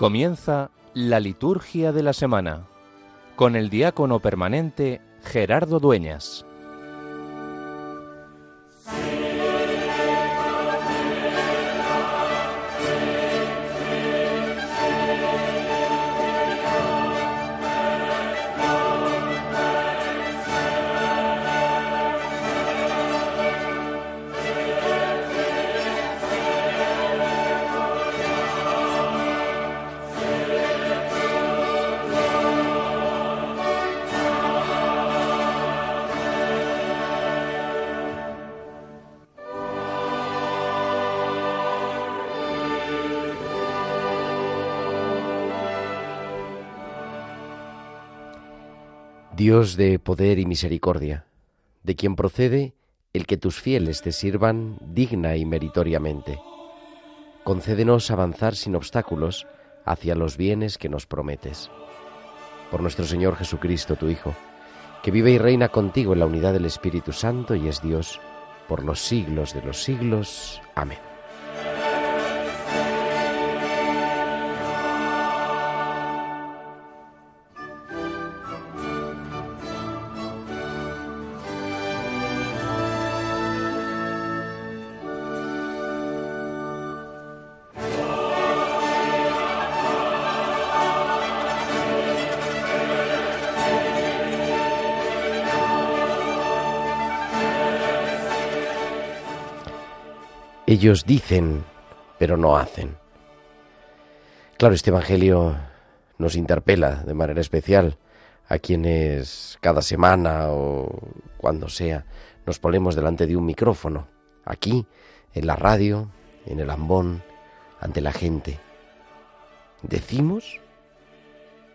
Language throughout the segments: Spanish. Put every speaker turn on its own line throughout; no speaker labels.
Comienza la liturgia de la semana con el diácono permanente Gerardo Dueñas.
Dios de poder y misericordia, de quien procede el que tus fieles te sirvan digna y meritoriamente. Concédenos avanzar sin obstáculos hacia los bienes que nos prometes. Por nuestro Señor Jesucristo, tu Hijo, que vive y reina contigo en la unidad del Espíritu Santo y es Dios por los siglos de los siglos. Amén. Ellos dicen, pero no hacen. Claro, este Evangelio nos interpela de manera especial a quienes cada semana o cuando sea nos ponemos delante de un micrófono, aquí, en la radio, en el ambón, ante la gente. ¿Decimos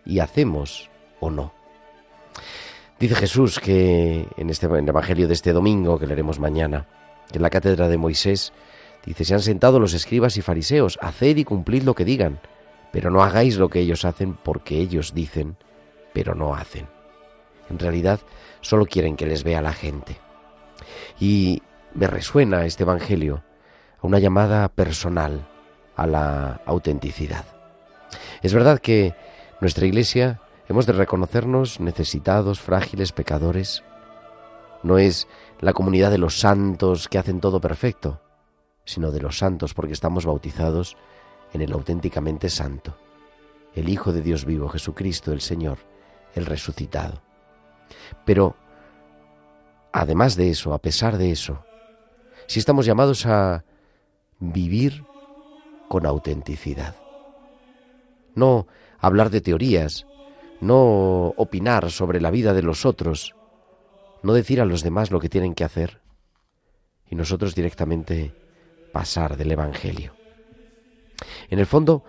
y hacemos o no? Dice Jesús que en este Evangelio de este domingo que leeremos mañana, en la cátedra de Moisés, Dice, se han sentado los escribas y fariseos, haced y cumplid lo que digan, pero no hagáis lo que ellos hacen porque ellos dicen, pero no hacen. En realidad, solo quieren que les vea la gente. Y me resuena este Evangelio a una llamada personal a la autenticidad. Es verdad que nuestra Iglesia hemos de reconocernos necesitados, frágiles, pecadores. No es la comunidad de los santos que hacen todo perfecto, sino de los santos, porque estamos bautizados en el auténticamente santo, el Hijo de Dios vivo, Jesucristo el Señor, el resucitado. Pero, además de eso, a pesar de eso, si estamos llamados a vivir con autenticidad. No hablar de teorías, no opinar sobre la vida de los otros, no decir a los demás lo que tienen que hacer y nosotros directamente pasar del Evangelio. En el fondo,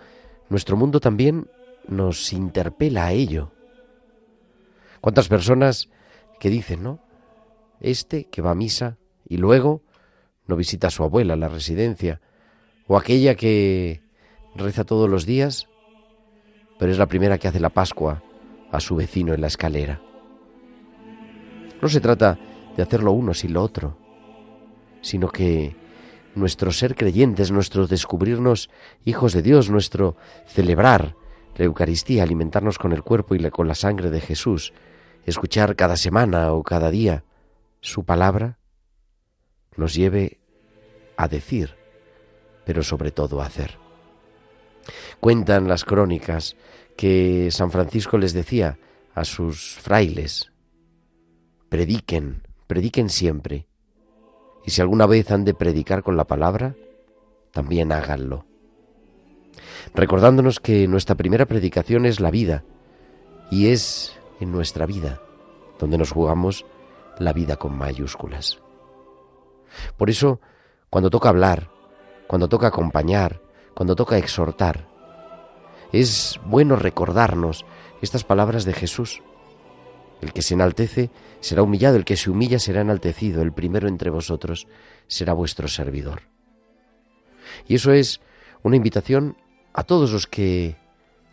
nuestro mundo también nos interpela a ello. ¿Cuántas personas que dicen, no? Este que va a misa y luego no visita a su abuela en la residencia, o aquella que reza todos los días, pero es la primera que hace la Pascua a su vecino en la escalera. No se trata de hacerlo uno sin lo otro, sino que nuestro ser creyentes, nuestro descubrirnos hijos de Dios, nuestro celebrar la Eucaristía, alimentarnos con el cuerpo y con la sangre de Jesús, escuchar cada semana o cada día su palabra, nos lleve a decir, pero sobre todo a hacer. Cuentan las crónicas que San Francisco les decía a sus frailes, prediquen, prediquen siempre, y si alguna vez han de predicar con la palabra, también háganlo. Recordándonos que nuestra primera predicación es la vida, y es en nuestra vida donde nos jugamos la vida con mayúsculas. Por eso, cuando toca hablar, cuando toca acompañar, cuando toca exhortar, es bueno recordarnos estas palabras de Jesús. El que se enaltece será humillado, el que se humilla será enaltecido, el primero entre vosotros será vuestro servidor. Y eso es una invitación a todos los que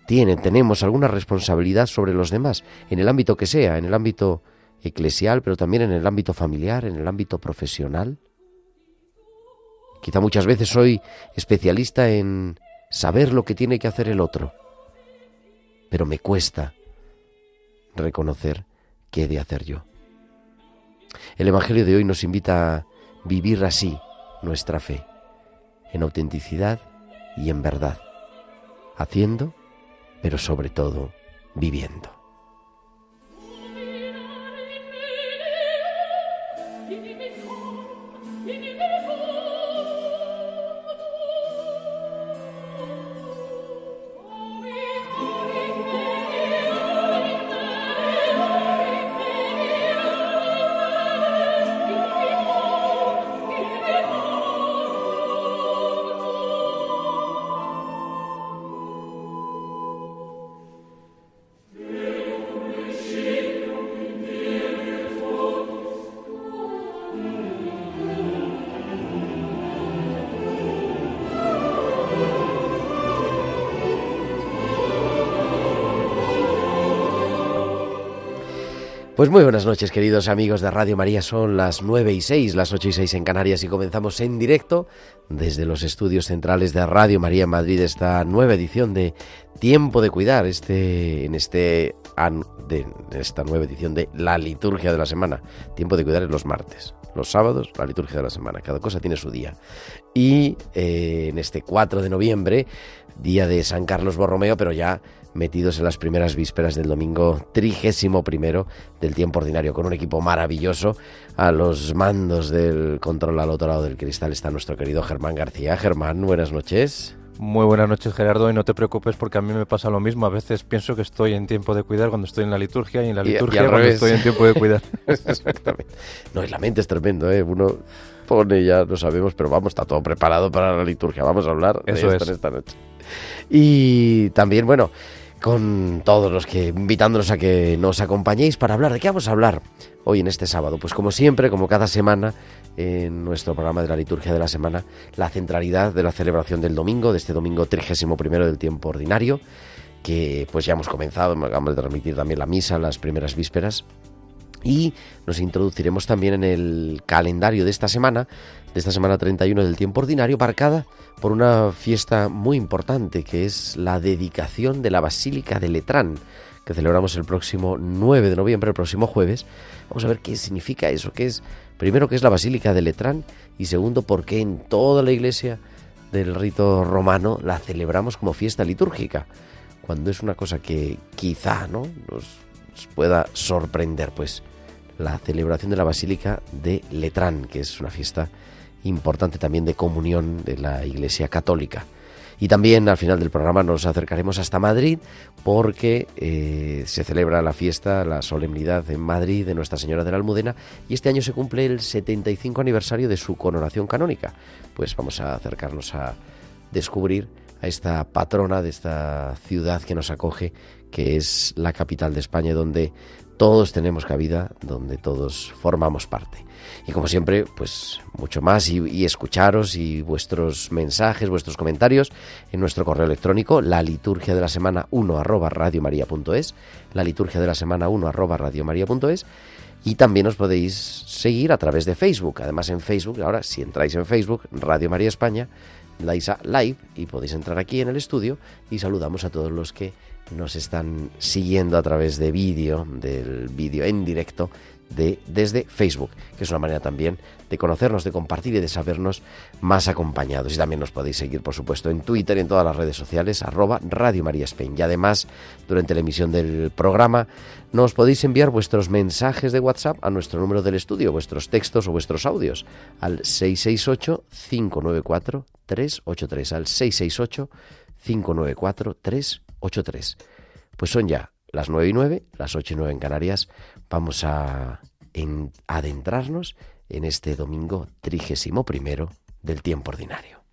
tienen, tenemos alguna responsabilidad sobre los demás, en el ámbito que sea, en el ámbito eclesial, pero también en el ámbito familiar, en el ámbito profesional. Quizá muchas veces soy especialista en saber lo que tiene que hacer el otro, pero me cuesta reconocer he de hacer yo. El Evangelio de hoy nos invita a vivir así nuestra fe, en autenticidad y en verdad, haciendo, pero sobre todo viviendo. Pues muy buenas noches, queridos amigos de Radio María. Son las 9 y 6, las 8 y 6 en Canarias y comenzamos en directo desde los estudios centrales de Radio María en Madrid esta nueva edición de Tiempo de Cuidar, este, en este, de, esta nueva edición de la liturgia de la semana. Tiempo de Cuidar es los martes, los sábados, la liturgia de la semana. Cada cosa tiene su día. Y eh, en este 4 de noviembre, día de San Carlos Borromeo, pero ya metidos en las primeras vísperas del domingo trigésimo primero del tiempo ordinario, con un equipo maravilloso. A los mandos del control al otro lado del cristal está nuestro querido Germán García. Germán, buenas noches.
Muy buenas noches Gerardo y no te preocupes porque a mí me pasa lo mismo. A veces pienso que estoy en tiempo de cuidar cuando estoy en la liturgia y en la liturgia cuando estoy en tiempo de cuidar.
Exactamente. No, y la mente es tremendo, ¿eh? Uno pone, ya lo sabemos, pero vamos, está todo preparado para la liturgia. Vamos a hablar de esto en esta noche. Y también, bueno, con todos los que invitándonos a que nos acompañéis para hablar. ¿De qué vamos a hablar hoy en este sábado? Pues como siempre, como cada semana, en nuestro programa de la liturgia de la semana, la centralidad de la celebración del domingo, de este domingo 31 primero del tiempo ordinario, que pues ya hemos comenzado, acabamos de transmitir también la misa, las primeras vísperas. Y nos introduciremos también en el calendario de esta semana, de esta semana 31 del tiempo ordinario, marcada por una fiesta muy importante que es la dedicación de la Basílica de Letrán, que celebramos el próximo 9 de noviembre, el próximo jueves. Vamos a ver qué significa eso, qué es, primero, qué es la Basílica de Letrán y segundo, por qué en toda la iglesia del rito romano la celebramos como fiesta litúrgica, cuando es una cosa que quizá ¿no? nos pueda sorprender, pues la celebración de la Basílica de Letrán, que es una fiesta importante también de comunión de la Iglesia Católica. Y también al final del programa nos acercaremos hasta Madrid porque eh, se celebra la fiesta, la solemnidad en Madrid de Nuestra Señora de la Almudena y este año se cumple el 75 aniversario de su coronación canónica. Pues vamos a acercarnos a descubrir a esta patrona de esta ciudad que nos acoge, que es la capital de España, donde todos tenemos cabida, donde todos formamos parte. Y como siempre, pues mucho más y, escucharos y vuestros mensajes, vuestros comentarios en nuestro correo electrónico, la liturgia de la semana 1 arroba radiomaria.es, la liturgia de la semana 1 arroba radiomaria.es y también os podéis seguir a través de Facebook. Además en Facebook, ahora si entráis en Facebook, Radio María España, dais a live y podéis entrar aquí en el estudio y saludamos a todos los que nos están siguiendo a través de vídeo, del vídeo en directo de, desde Facebook, que es una manera también de conocernos, de compartir y de sabernos más acompañados. Y también nos podéis seguir, por supuesto, en Twitter y en todas las redes sociales, arroba Radio María Spain. Y además, durante la emisión del programa, nos podéis enviar vuestros mensajes de WhatsApp a nuestro número del estudio, vuestros textos o vuestros audios, al 668-594-383, al 668-594-383. Pues son ya las 9 y 9, las 8 y 9 en Canarias, vamos a adentrarnos en este domingo trigésimo primero del tiempo ordinario.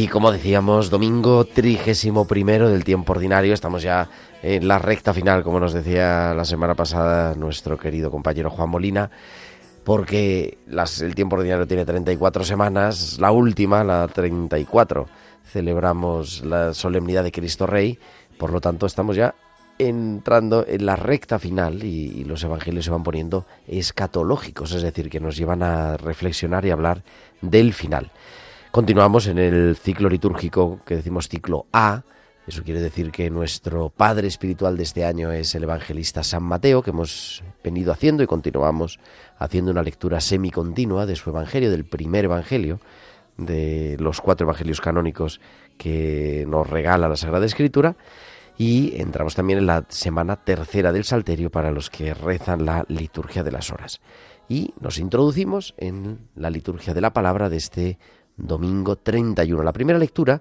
Y como decíamos, domingo trigésimo primero del tiempo ordinario, estamos ya en la recta final, como nos decía la semana pasada nuestro querido compañero Juan Molina, porque el tiempo ordinario tiene 34 semanas, la última, la 34, celebramos la solemnidad de Cristo Rey, por lo tanto estamos ya entrando en la recta final y, y, los evangelios se van poniendo escatológicos, es decir, que nos llevan a reflexionar y hablar del final. Continuamos en el ciclo litúrgico que decimos ciclo A. Eso quiere decir que nuestro padre espiritual de este año es el evangelista San Mateo, que hemos venido haciendo y continuamos haciendo una lectura semicontinua de su evangelio, del primer evangelio, de los cuatro evangelios canónicos que nos regala la Sagrada Escritura. Y entramos también en la semana tercera del Salterio para los que rezan la liturgia de las horas. Y nos introducimos en la liturgia de la palabra de este domingo 31. La primera lectura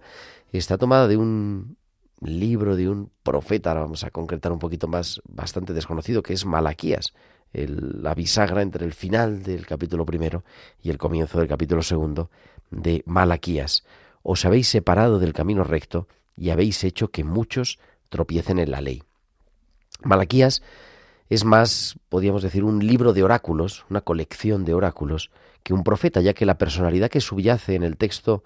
está tomada de un libro de un profeta, ahora vamos a concretar un poquito más, bastante desconocido, que es Malaquías, la bisagra entre el final del capítulo primero y el comienzo del capítulo segundo de Malaquías. Os habéis separado del camino recto y habéis hecho que muchos tropiecen en la ley. Malaquías es más, podríamos decir, un libro de oráculos, una colección de oráculos, que un profeta, ya que la personalidad que subyace en el texto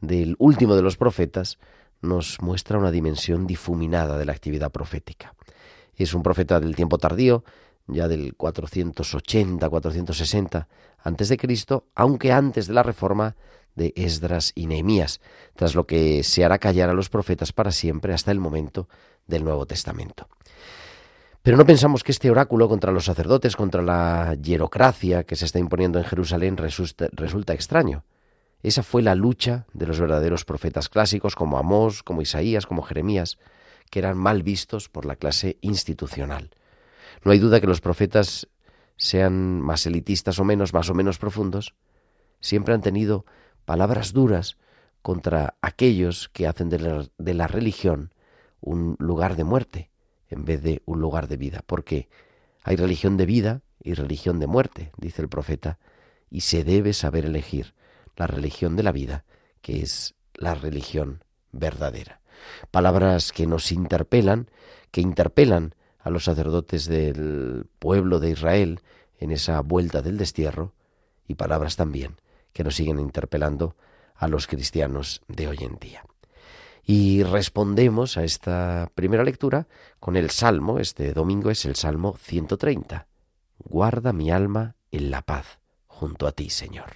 del último de los profetas nos muestra una dimensión difuminada de la actividad profética. Es un profeta del tiempo tardío, ya del 480-460 antes de Cristo, aunque antes de la reforma de Esdras y Nehemías, tras lo que se hará callar a los profetas para siempre hasta el momento del Nuevo Testamento. Pero no pensamos que este oráculo contra los sacerdotes, contra la hierocracia que se está imponiendo en Jerusalén resulta, extraño. Esa fue la lucha de los verdaderos profetas clásicos como Amós, como Isaías, como Jeremías, que eran mal vistos por la clase institucional. No hay duda que los profetas sean más elitistas o menos, más o menos profundos, siempre han tenido palabras duras contra aquellos que hacen de la religión un lugar de muerte, en vez de un lugar de vida, porque hay religión de vida y religión de muerte, dice el profeta, y se debe saber elegir la religión de la vida, que es la religión verdadera. Palabras que nos interpelan, que interpelan a los sacerdotes del pueblo de Israel en esa vuelta del destierro, y palabras también que nos siguen interpelando a los cristianos de hoy en día. Y respondemos a esta primera lectura con el Salmo, este domingo es el Salmo 130. Guarda mi alma en la paz junto a ti, Señor.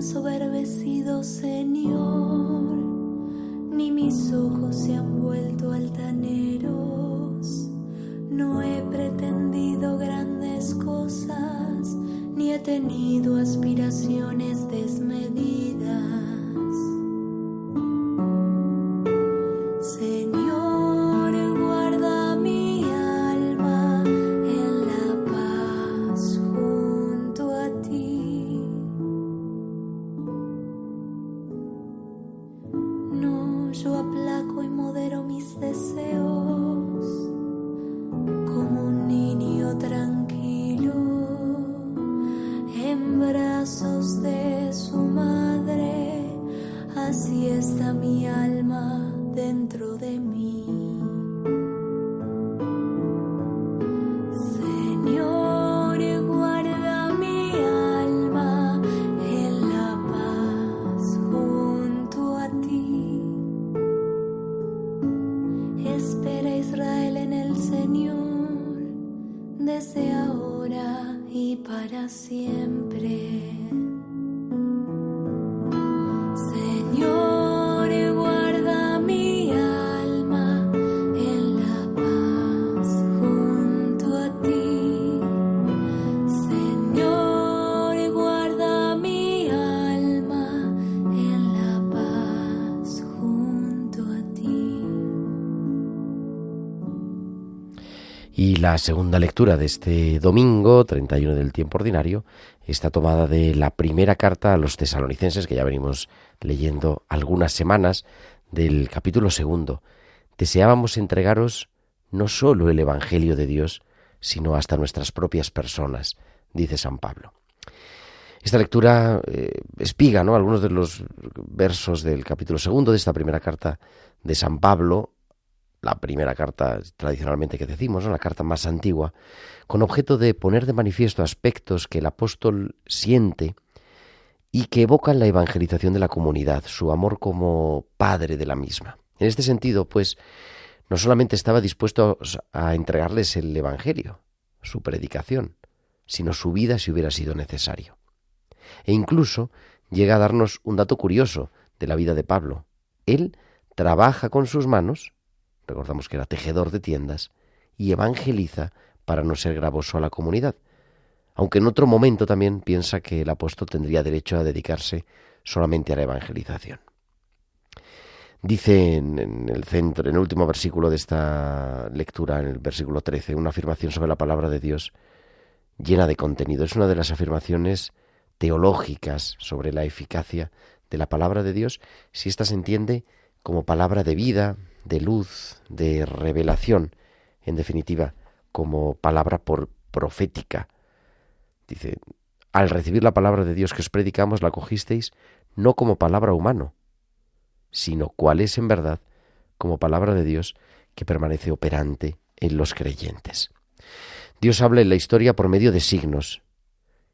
Se han soberbecido, Señor, ni mis ojos se han vuelto altaneros. No he pretendido grandes cosas, ni he tenido aspiraciones desmedidas.
Y la segunda lectura de este domingo, 31 del tiempo ordinario, está tomada de la primera carta a los tesalonicenses, que ya venimos leyendo algunas semanas, del capítulo segundo. Deseábamos entregaros no sólo el Evangelio de Dios, sino hasta nuestras propias personas, dice San Pablo. Esta lectura eh, espiga ¿no? algunos de los versos del capítulo segundo de esta primera carta de San Pablo, la primera carta tradicionalmente que decimos, la carta más antigua, con objeto de poner de manifiesto aspectos que el apóstol siente y que evocan la evangelización de la comunidad, su amor como padre de la misma. En este sentido, pues, no solamente estaba dispuesto a entregarles el Evangelio, su predicación, sino su vida si hubiera sido necesario. E incluso llega a darnos un dato curioso de la vida de Pablo. Él trabaja con sus manos, recordamos que era tejedor de tiendas, y evangeliza para no ser gravoso a la comunidad, aunque en otro momento también piensa que el apóstol tendría derecho a dedicarse solamente a la evangelización. Dice en, el centro, en el último versículo de esta lectura, en el versículo 13, una afirmación sobre la palabra de Dios llena de contenido. Es una de las afirmaciones teológicas sobre la eficacia de la palabra de Dios si ésta se entiende como palabra de vida, de luz, de revelación, en definitiva, como palabra por profética. Dice, al recibir la palabra de Dios que os predicamos, la cogisteis no como palabra humano, sino cuál es en verdad como palabra de Dios que permanece operante en los creyentes. Dios habla en la historia por medio de signos,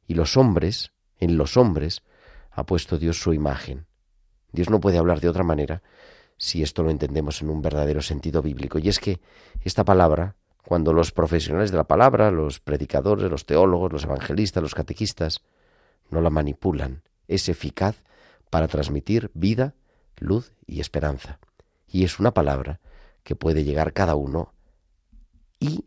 y los hombres, en los hombres, ha puesto Dios su imagen. Dios no puede hablar de otra manera si esto lo entendemos en un verdadero sentido bíblico. Y es que esta palabra, cuando los profesionales de la palabra, los predicadores, los teólogos, los evangelistas, los catequistas, no la manipulan, es eficaz para transmitir vida luz y esperanza. Y es una palabra que puede llegar cada uno y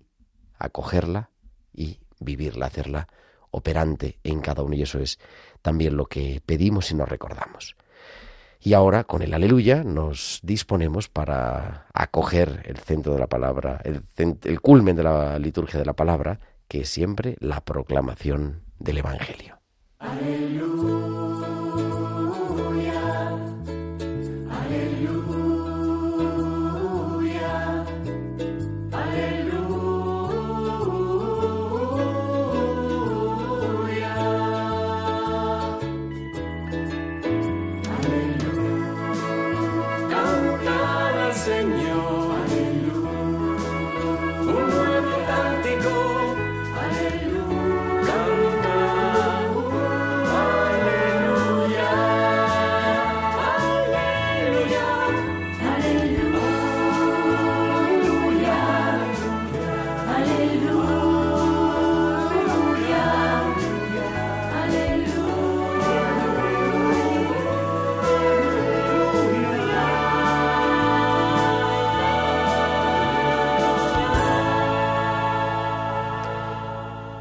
acogerla y vivirla, hacerla operante en cada uno. Y eso es también lo que pedimos y nos recordamos. Y ahora, con el aleluya, nos disponemos para acoger el centro de la palabra, el, culmen de la liturgia de la palabra, que es siempre la proclamación del Evangelio.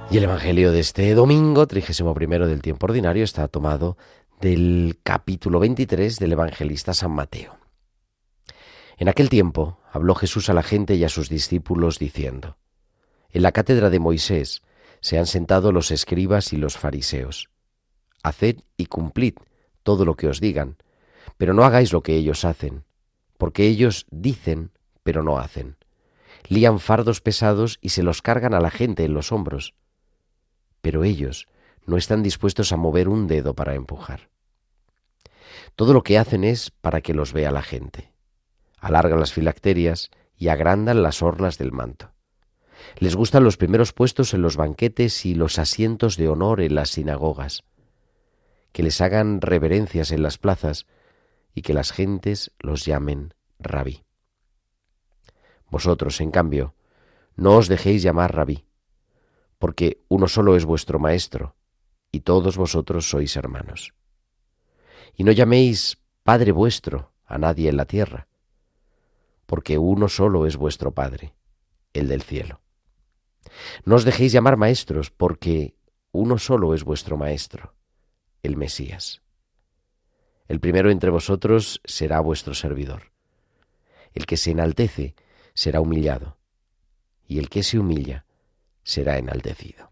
Y el Evangelio de este domingo, trigésimo primero del tiempo ordinario, está tomado del capítulo 23 del evangelista San Mateo. En aquel tiempo habló Jesús a la gente y a sus discípulos diciendo, En la cátedra de Moisés se han sentado los escribas y los fariseos. Haced y cumplid todo lo que os digan, pero no hagáis lo que ellos hacen, porque ellos dicen, pero no hacen. Lían fardos pesados y se los cargan a la gente en los hombros pero ellos no están dispuestos a mover un dedo para empujar. Todo lo que hacen es para que los vea la gente. Alargan las filacterias y agrandan las orlas del manto. Les gustan los primeros puestos en los banquetes y los asientos de honor en las sinagogas. Que les hagan reverencias en las plazas y que las gentes los llamen rabí. Vosotros, en cambio, no os dejéis llamar rabí, porque uno solo es vuestro Maestro, y todos vosotros sois hermanos. Y no llaméis Padre vuestro a nadie en la tierra, porque uno solo es vuestro Padre, el del cielo. No os dejéis llamar maestros, porque uno solo es vuestro Maestro, el Mesías. El primero entre vosotros será vuestro servidor. El que se enaltece será humillado, y el que se humilla será enaltecido.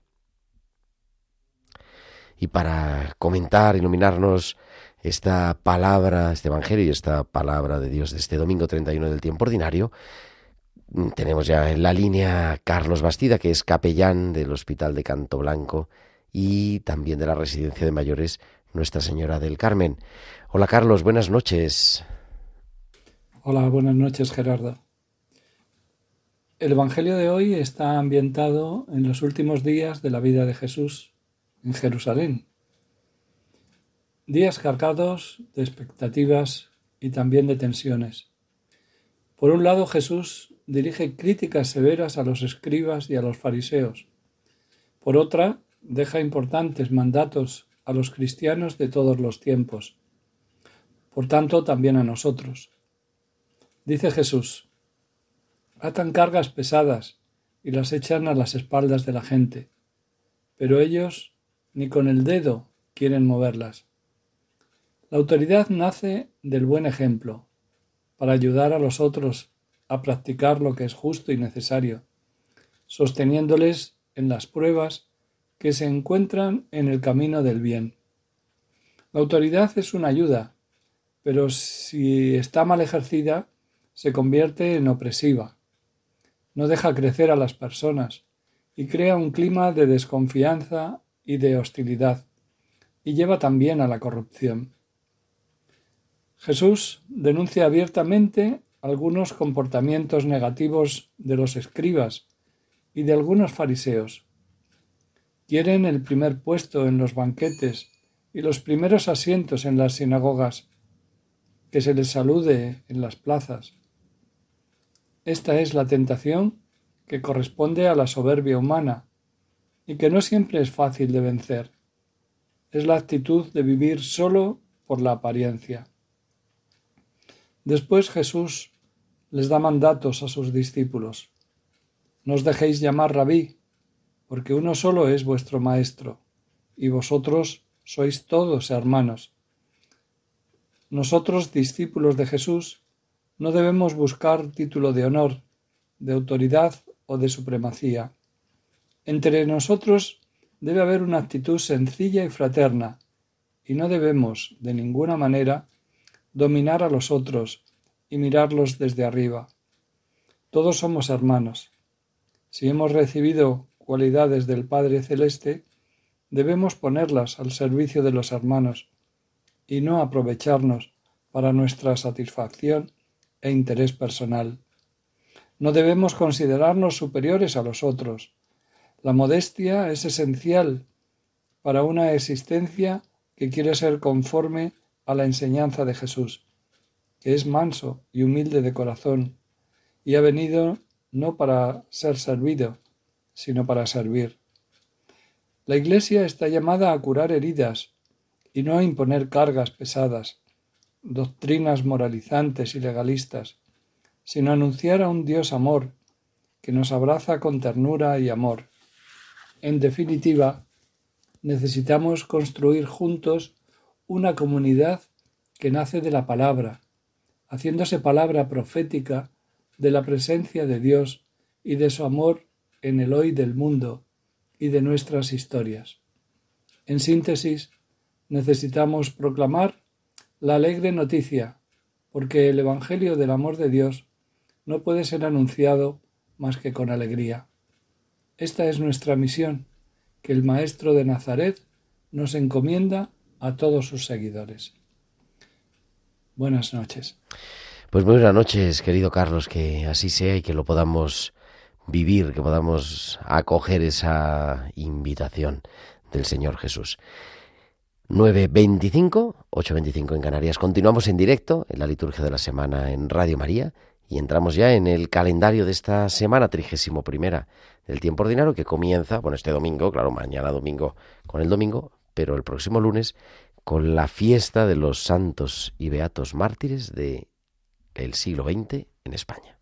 Y para comentar, iluminarnos esta palabra, este Evangelio y esta palabra de Dios de este domingo 31 del tiempo ordinario, tenemos ya en la línea Carlos Bastida, que es capellán del Hospital de Canto Blanco y también de la Residencia de Mayores Nuestra Señora del Carmen. Hola Carlos, buenas noches.
Hola, buenas noches Gerardo. El Evangelio de hoy está ambientado en los últimos días de la vida de Jesús en Jerusalén. Días cargados de expectativas y también de tensiones. Por un lado, Jesús dirige críticas severas a los escribas y a los fariseos. Por otra, deja importantes mandatos a los cristianos de todos los tiempos. Por tanto, también a nosotros. Dice Jesús, atan cargas pesadas y las echan a las espaldas de la gente, pero ellos ni con el dedo quieren moverlas. La autoridad nace del buen ejemplo, para ayudar a los otros a practicar lo que es justo y necesario, sosteniéndoles en las pruebas que se encuentran en el camino del bien. La autoridad es una ayuda, pero si está mal ejercida, se convierte en opresiva. No deja crecer a las personas y crea un clima de desconfianza y de hostilidad, y lleva también a la corrupción. Jesús denuncia abiertamente algunos comportamientos negativos de los escribas y de algunos fariseos. Quieren el primer puesto en los banquetes y los primeros asientos en las sinagogas, que se les salude en las plazas. Esta es la tentación que corresponde a la soberbia humana y que no siempre es fácil de vencer. Es la actitud de vivir solo por la apariencia. Después Jesús les da mandatos a sus discípulos. No os dejéis llamar rabí, porque uno solo es vuestro maestro, y vosotros sois todos hermanos. Nosotros, discípulos de Jesús, no debemos buscar título de honor, de autoridad o de supremacía. Entre nosotros debe haber una actitud sencilla y fraterna, y no debemos, de ninguna manera, dominar a los otros y mirarlos desde arriba. Todos somos hermanos. Si hemos recibido cualidades del Padre Celeste, debemos ponerlas al servicio de los hermanos y no aprovecharnos para nuestra satisfacción e interés personal. No debemos considerarnos superiores a los otros. La modestia es esencial para una existencia que quiere ser conforme a la enseñanza de Jesús que es manso y humilde de corazón, y ha venido no para ser servido, sino para servir. La Iglesia está llamada a curar heridas y no a imponer cargas pesadas, doctrinas moralizantes y legalistas, sino anunciar a un Dios amor, que nos abraza con ternura y amor. En definitiva, necesitamos construir juntos una comunidad que nace de la palabra, haciéndose palabra profética de la presencia de Dios y de su amor en el hoy del mundo y de nuestras historias. En síntesis, necesitamos proclamar la alegre noticia, porque el Evangelio del amor de Dios no puede ser anunciado más que con alegría. Esta es nuestra misión, que el Maestro de Nazaret nos encomienda a todos sus seguidores. Buenas noches.
Pues buenas noches, querido Carlos, que así sea y que lo podamos vivir, que podamos acoger esa invitación del Señor Jesús. 9.25, 8.25 en Canarias. Continuamos en directo en la liturgia de la semana en Radio María y entramos ya en el calendario de esta semana trigésimo primera del tiempo ordinario que comienza, bueno, este domingo, claro, mañana domingo con el domingo, pero el próximo lunes con la fiesta de los santos y beatos mártires de el siglo XX en España.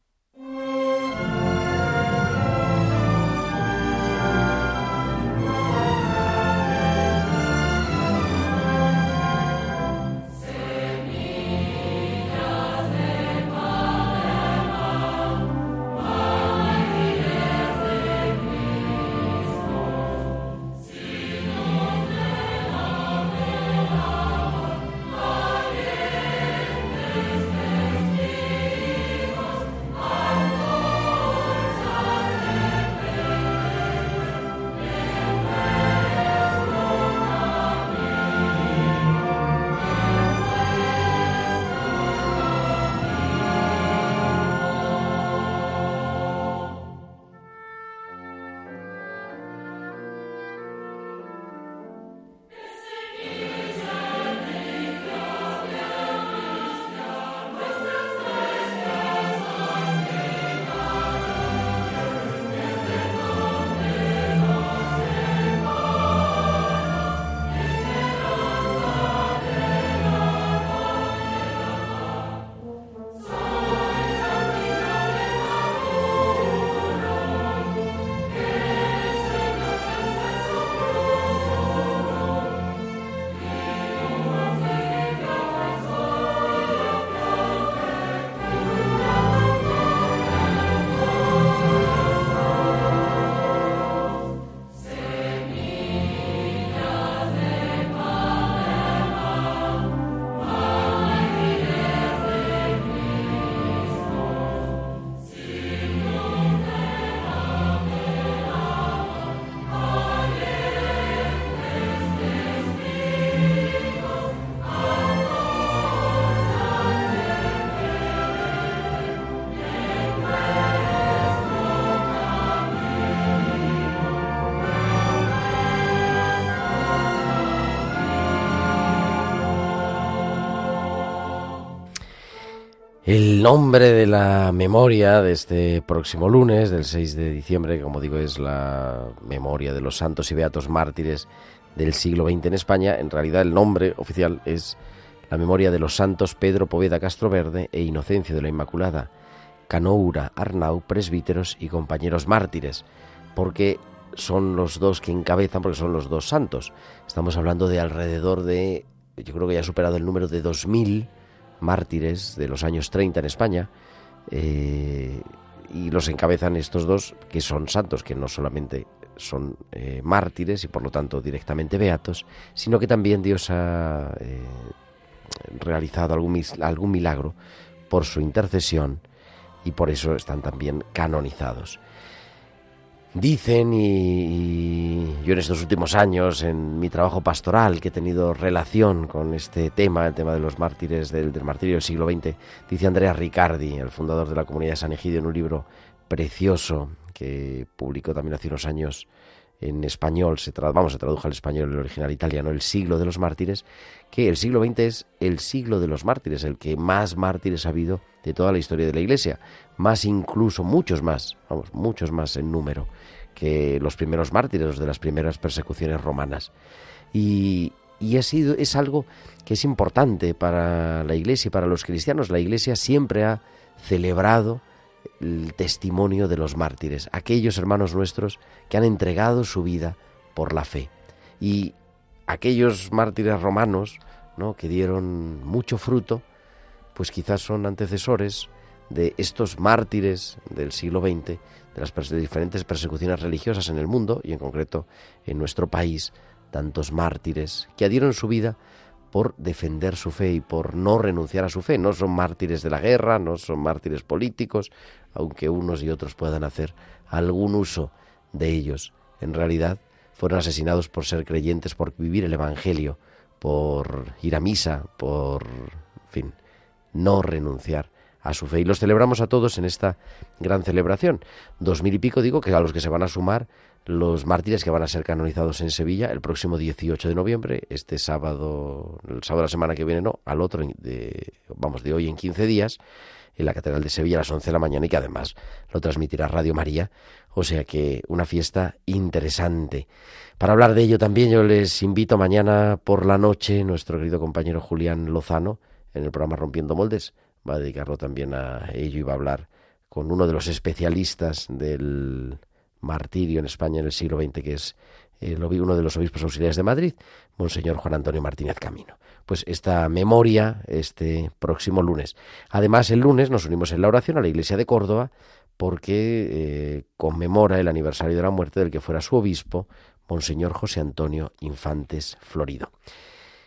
El nombre de la memoria de este próximo lunes, del 6 de diciembre, como digo, es la memoria de los santos y beatos mártires del siglo XX en España. En realidad el nombre oficial es la memoria de los santos Pedro Poveda Castroverde e Inocencio de la Inmaculada, Canoura, Arnau, presbíteros y compañeros mártires, porque son los dos que encabezan, porque son los dos santos. Estamos hablando de alrededor de, yo creo que ya ha superado el número de 2000 mártires de los años 30 en España, eh, y los encabezan estos dos que son santos, que no solamente son eh, mártires y por lo tanto directamente beatos, sino que también Dios ha eh, realizado algún, algún milagro por su intercesión y por eso están también canonizados. Dicen, y, yo en estos últimos años, en mi trabajo pastoral, que he tenido relación con este tema, el tema de los mártires del, martirio del siglo XX, dice Andrea Riccardi, el fundador de la comunidad de San Egidio, en un libro precioso que publicó también hace unos años en español, se vamos, se tradujo al español el original italiano, el siglo de los mártires, que el siglo XX es el siglo de los mártires, el que más mártires ha habido de toda la historia de la Iglesia, más incluso, muchos más, vamos, muchos más en número que los primeros mártires de las primeras persecuciones romanas. Y, y ha sido, es algo que es importante para la Iglesia y para los cristianos. La Iglesia siempre ha celebrado el testimonio de los mártires, aquellos hermanos nuestros que han entregado su vida por la fe. Y aquellos mártires romanos, ¿no? que dieron mucho fruto, pues quizás son antecesores de estos mártires del siglo XX, de las diferentes persecuciones religiosas en el mundo y en concreto en nuestro país, tantos mártires que adhieron su vida por defender su fe y por no renunciar a su fe. No son mártires de la guerra, no son mártires políticos, aunque unos y otros puedan hacer algún uso de ellos. En realidad fueron asesinados por ser creyentes, por vivir el Evangelio, por ir a misa, por, en fin, no renunciar a su fe. Y los celebramos a todos en esta gran celebración. Dos mil y pico digo que a los que se van a sumar los mártires que van a ser canonizados en Sevilla el próximo 18 de noviembre, este sábado, el sábado de la semana que viene, no, al otro, vamos, de hoy en 15 días, en la Catedral de Sevilla a las 11 de la mañana y que además lo transmitirá Radio María, o sea que una fiesta interesante. Para hablar de ello también yo les invito mañana por la noche, nuestro querido compañero Julián Lozano, en el programa Rompiendo Moldes, va a dedicarlo también a ello y va a hablar con uno de los especialistas del martirio en España en el siglo XX, que es uno de los obispos auxiliares de Madrid, Monseñor Juan Antonio Martínez Camino. Pues esta memoria este próximo lunes. Además, el lunes nos unimos en la oración a la iglesia de Córdoba porque eh, conmemora el aniversario de la muerte del que fuera su obispo, Monseñor José Antonio Infantes Florido.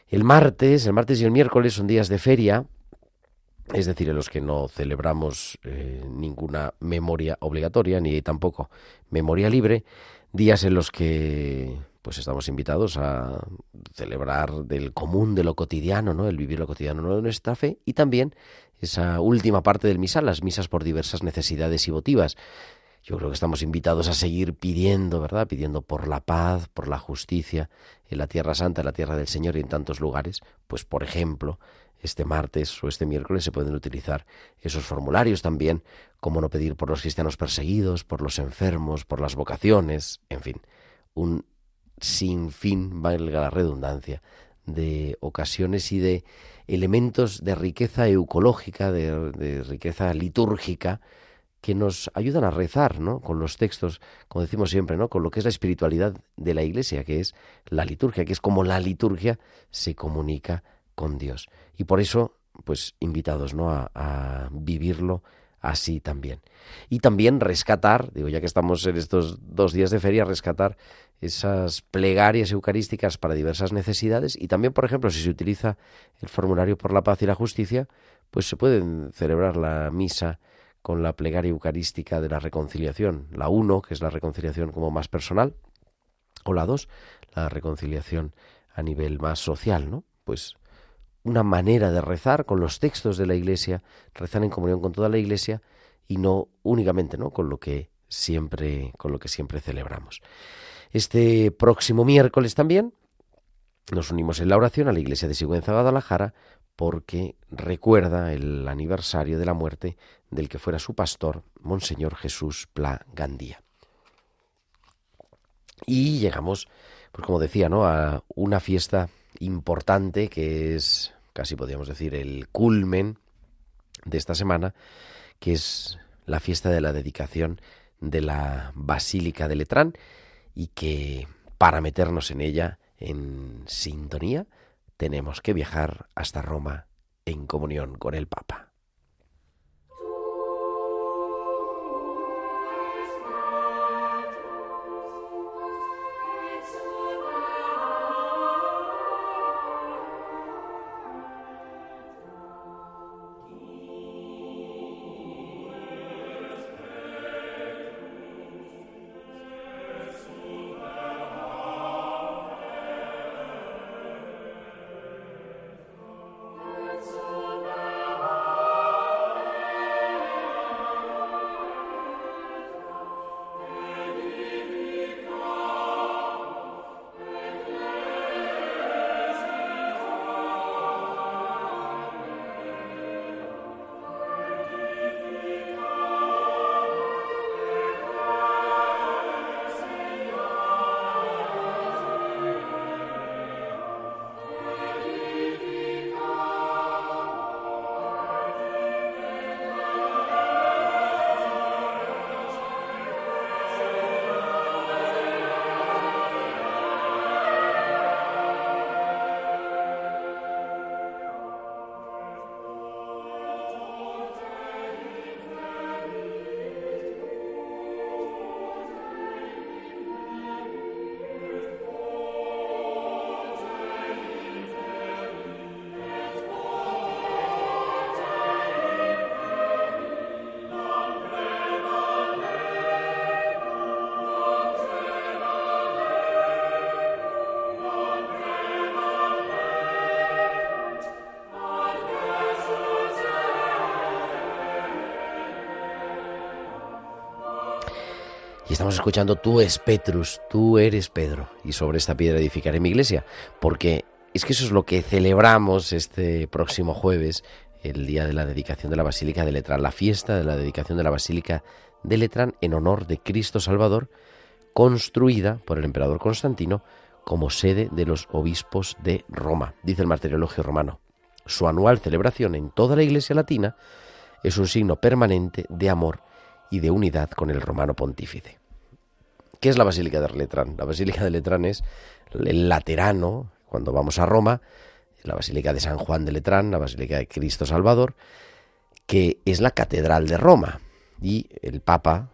El martes, el martes y el miércoles son días de feria es decir, en los que no celebramos eh, ninguna memoria obligatoria ni tampoco memoria libre, días en los que pues estamos invitados a celebrar del común de lo cotidiano, ¿no? El vivir lo cotidiano de nuestra fe y también esa última parte del misal, las misas por diversas necesidades y votivas. Yo creo que estamos invitados a seguir pidiendo, ¿verdad? Pidiendo por la paz, por la justicia en la Tierra Santa, en la Tierra del Señor y en tantos lugares. Pues, por ejemplo, este martes o este miércoles se pueden utilizar esos formularios también, como no pedir por los cristianos perseguidos, por los enfermos, por las vocaciones, en fin, un sinfín, valga la redundancia, de ocasiones y de elementos de riqueza eucológica, de, de, riqueza litúrgica, que nos ayudan a rezar, ¿no? Con los textos, como decimos siempre, ¿no? Con lo que es la espiritualidad de la Iglesia, que es la liturgia, que es como la liturgia se comunica con Dios. Y por eso, pues invitados ¿no? a, vivirlo así también. Y también rescatar, digo, ya que estamos en estos dos días de feria, rescatar esas plegarias eucarísticas para diversas necesidades y también, por ejemplo, si se utiliza el formulario por la paz y la justicia, pues se pueden celebrar la misa con la plegaria eucarística de la reconciliación, la uno, que es la reconciliación como más personal, o la dos, la reconciliación a nivel más social, ¿no? Pues una manera de rezar con los textos de la Iglesia, rezar en comunión con toda la Iglesia y no únicamente, ¿no? con lo que siempre con lo que siempre celebramos. Este próximo miércoles también nos unimos en la oración a la Iglesia de Sigüenza Guadalajara porque recuerda el aniversario de la muerte del que fuera su pastor, Monseñor Jesús Pla Gandía. Y llegamos, pues como decía, ¿no? a una fiesta importante que es, casi podríamos decir, el culmen de esta semana, que es la fiesta de la dedicación de la Basílica de Letrán y que para meternos en ella en sintonía tenemos que viajar hasta Roma en comunión con el Papa. Estamos escuchando Tú es Petrus, tú eres Pedro, y sobre esta piedra edificaré mi iglesia, porque es que eso es lo que celebramos este próximo jueves, el día de la dedicación de la Basílica de Letrán, la fiesta de la dedicación de la Basílica de Letrán en honor de Cristo Salvador, construida por el emperador Constantino como sede de los obispos de Roma, dice el martiriologio romano. Su anual celebración en toda la Iglesia latina es un signo permanente de amor y de unidad con el romano pontífice. ¿Qué es la Basílica de Letrán? La Basílica de Letrán es el laterano, cuando vamos a Roma, la Basílica de San Juan de Letrán, la Basílica de Cristo Salvador, que es la catedral de Roma. Y el Papa,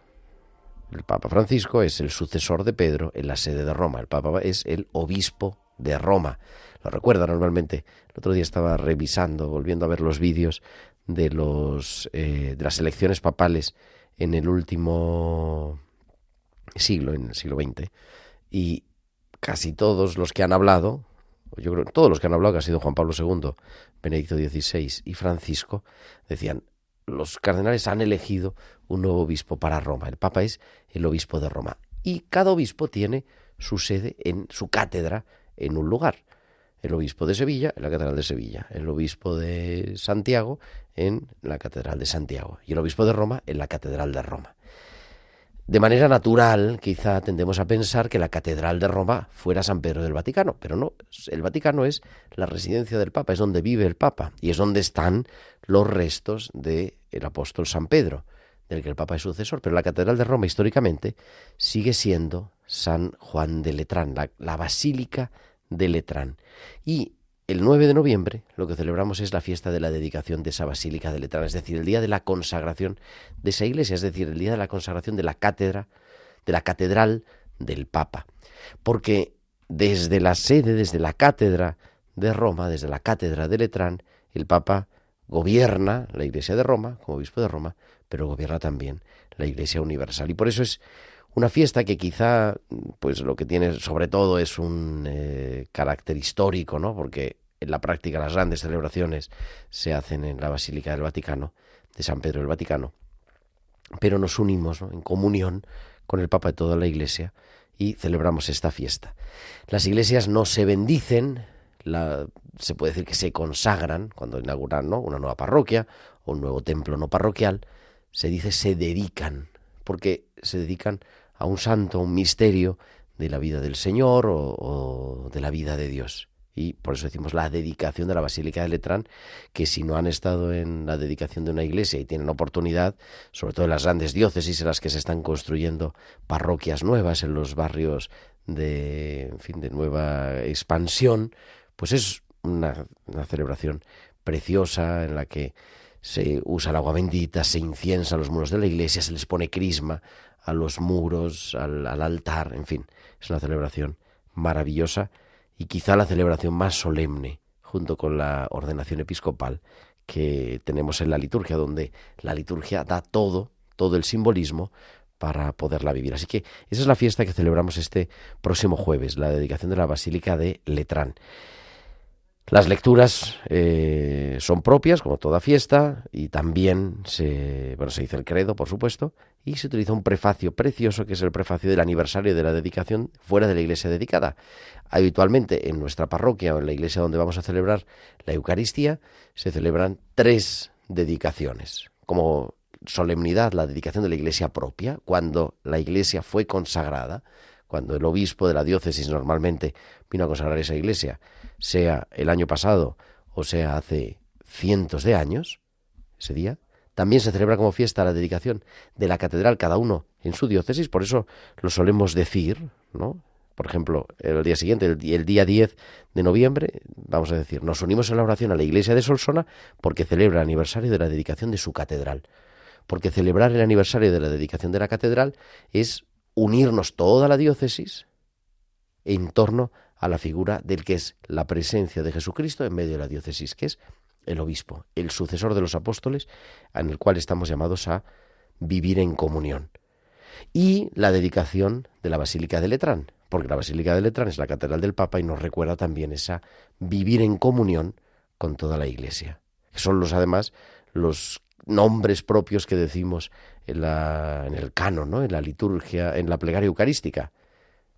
el Papa Francisco, es el sucesor de Pedro en la sede de Roma. El Papa es el obispo de Roma. Lo recuerda normalmente. El otro día estaba revisando, volviendo a ver los vídeos de, los, eh, de las elecciones papales en el último siglo, en el siglo XX, y casi todos los que han hablado, yo creo todos los que han hablado, que ha sido Juan Pablo II, Benedicto XVI y Francisco, decían, los cardenales han elegido un nuevo obispo para Roma. El Papa es el obispo de Roma. Y cada obispo tiene su sede en su cátedra en un lugar. El obispo de Sevilla en la Catedral de Sevilla, el obispo de Santiago en la Catedral de Santiago y el obispo de Roma en la Catedral de Roma. De manera natural, quizá tendemos a pensar que la Catedral de Roma fuera San Pedro del Vaticano, pero no, el Vaticano es la residencia del Papa, es donde vive el Papa y es donde están los restos del apóstol San Pedro, del que el Papa es sucesor. Pero la Catedral de Roma históricamente sigue siendo San Juan de Letrán, la, la Basílica de Letrán. Y el 9 de noviembre lo que celebramos es la fiesta de la dedicación de esa Basílica de Letrán, es decir, el día de la consagración de esa iglesia, es decir, el día de la consagración de la cátedra, de la catedral del Papa. Porque desde la sede, desde la cátedra de Roma, desde la cátedra de Letrán, el Papa gobierna la Iglesia de Roma, como obispo de Roma, pero gobierna también la Iglesia universal. Y por eso es una fiesta que quizá, pues lo que tiene sobre todo es un eh, carácter histórico, ¿no? Porque en la práctica las grandes celebraciones se hacen en la Basílica del Vaticano, de San Pedro del Vaticano, pero nos unimos en comunión con el Papa de toda la Iglesia y celebramos esta fiesta. Las iglesias no se bendicen, se puede decir que se consagran cuando inauguran ¿no? una nueva parroquia o un nuevo templo no parroquial, se dice se dedican, porque se dedican a un santo, a un misterio de la vida del Señor o de la vida de Dios y por eso decimos la dedicación de la Basílica de Letrán, que si no han estado en la dedicación de una iglesia y tienen oportunidad, sobre todo en las grandes diócesis en las que se están construyendo parroquias nuevas en los barrios de, en fin, de nueva expansión, pues es una, celebración preciosa en la que se usa el agua bendita, se inciensa los muros de la iglesia, se les pone crisma a los muros, al altar, en fin, es una celebración maravillosa y quizá la celebración más solemne, junto con la ordenación episcopal que tenemos en la liturgia, donde la liturgia da todo, todo el simbolismo para poderla vivir. Así que esa es la fiesta que celebramos este próximo jueves, la dedicación de la Basílica de Letrán. Las lecturas eh, son propias, como toda fiesta, y también se, bueno, se dice el credo, por supuesto, y se utiliza un prefacio precioso, que es el prefacio del aniversario de la dedicación fuera de la iglesia dedicada. Habitualmente en nuestra parroquia o en la iglesia donde vamos a celebrar la Eucaristía, se celebran tres dedicaciones. Como solemnidad, la dedicación de la iglesia propia, cuando la iglesia fue consagrada, cuando el obispo de la diócesis normalmente vino a consagrar esa iglesia, sea el año pasado o sea hace cientos de años, ese día, también se celebra como fiesta la dedicación de la catedral, cada uno en su diócesis, por eso lo solemos decir, ¿no? Por ejemplo, el día siguiente, el, día 10 de noviembre, vamos a decir, nos unimos en la oración a la iglesia de Solsona porque celebra el aniversario de la dedicación de su catedral. Porque celebrar el aniversario de la dedicación de la catedral es unirnos toda la diócesis en torno a la figura del que es la presencia de Jesucristo en medio de la diócesis, que es el obispo, el sucesor de los apóstoles, en el cual estamos llamados a vivir en comunión. Y la dedicación de la Basílica de Letrán, porque la Basílica de Letrán es la catedral del Papa y nos recuerda también esa vivir en comunión con toda la Iglesia. Son los además los nombres propios que decimos en, la, en el canon, ¿no? en la liturgia, en la plegaria eucarística,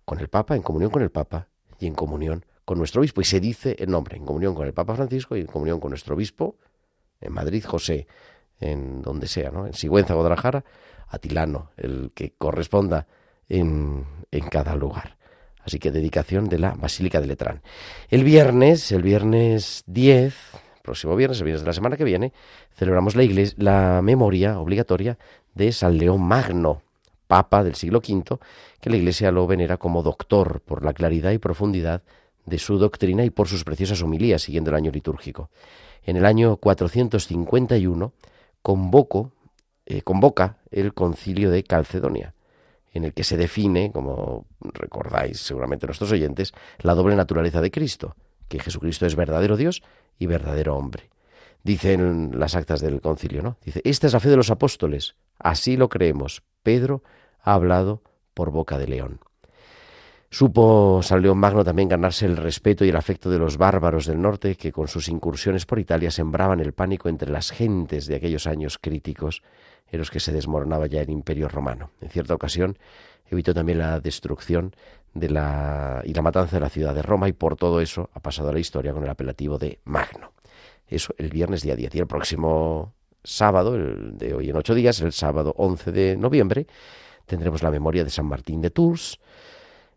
con el Papa, en comunión con el Papa y en comunión con nuestro obispo. Y se dice el nombre, en comunión con el Papa Francisco y en comunión con nuestro obispo, en Madrid, José, en donde sea, ¿no? en Sigüenza, Guadalajara, Atilano, el que corresponda en, en cada lugar. Así que dedicación de la Basílica de Letrán. El viernes, el viernes 10, próximo viernes, el viernes de la semana que viene, celebramos la, iglesia, la memoria obligatoria de San León Magno, Papa del siglo V, que la Iglesia lo venera como doctor por la claridad y profundidad de su doctrina y por sus preciosas homilías siguiendo el año litúrgico. En el año 451 convoco, eh, convoca el concilio de Calcedonia, en el que se define, como recordáis seguramente nuestros oyentes, la doble naturaleza de Cristo, que Jesucristo es verdadero Dios y verdadero hombre. Dicen las actas del concilio, ¿no? Dice, esta es la fe de los apóstoles, así lo creemos. Pedro ha hablado por boca de león. Supo San León Magno también ganarse el respeto y el afecto de los bárbaros del norte que con sus incursiones por Italia sembraban el pánico entre las gentes de aquellos años críticos en los que se desmoronaba ya el imperio romano. En cierta ocasión evitó también la destrucción de la, y la matanza de la ciudad de Roma y por todo eso ha pasado a la historia con el apelativo de Magno. Eso el viernes día 10 y el próximo sábado, el de hoy en ocho días, el sábado 11 de noviembre, tendremos la memoria de San Martín de Tours,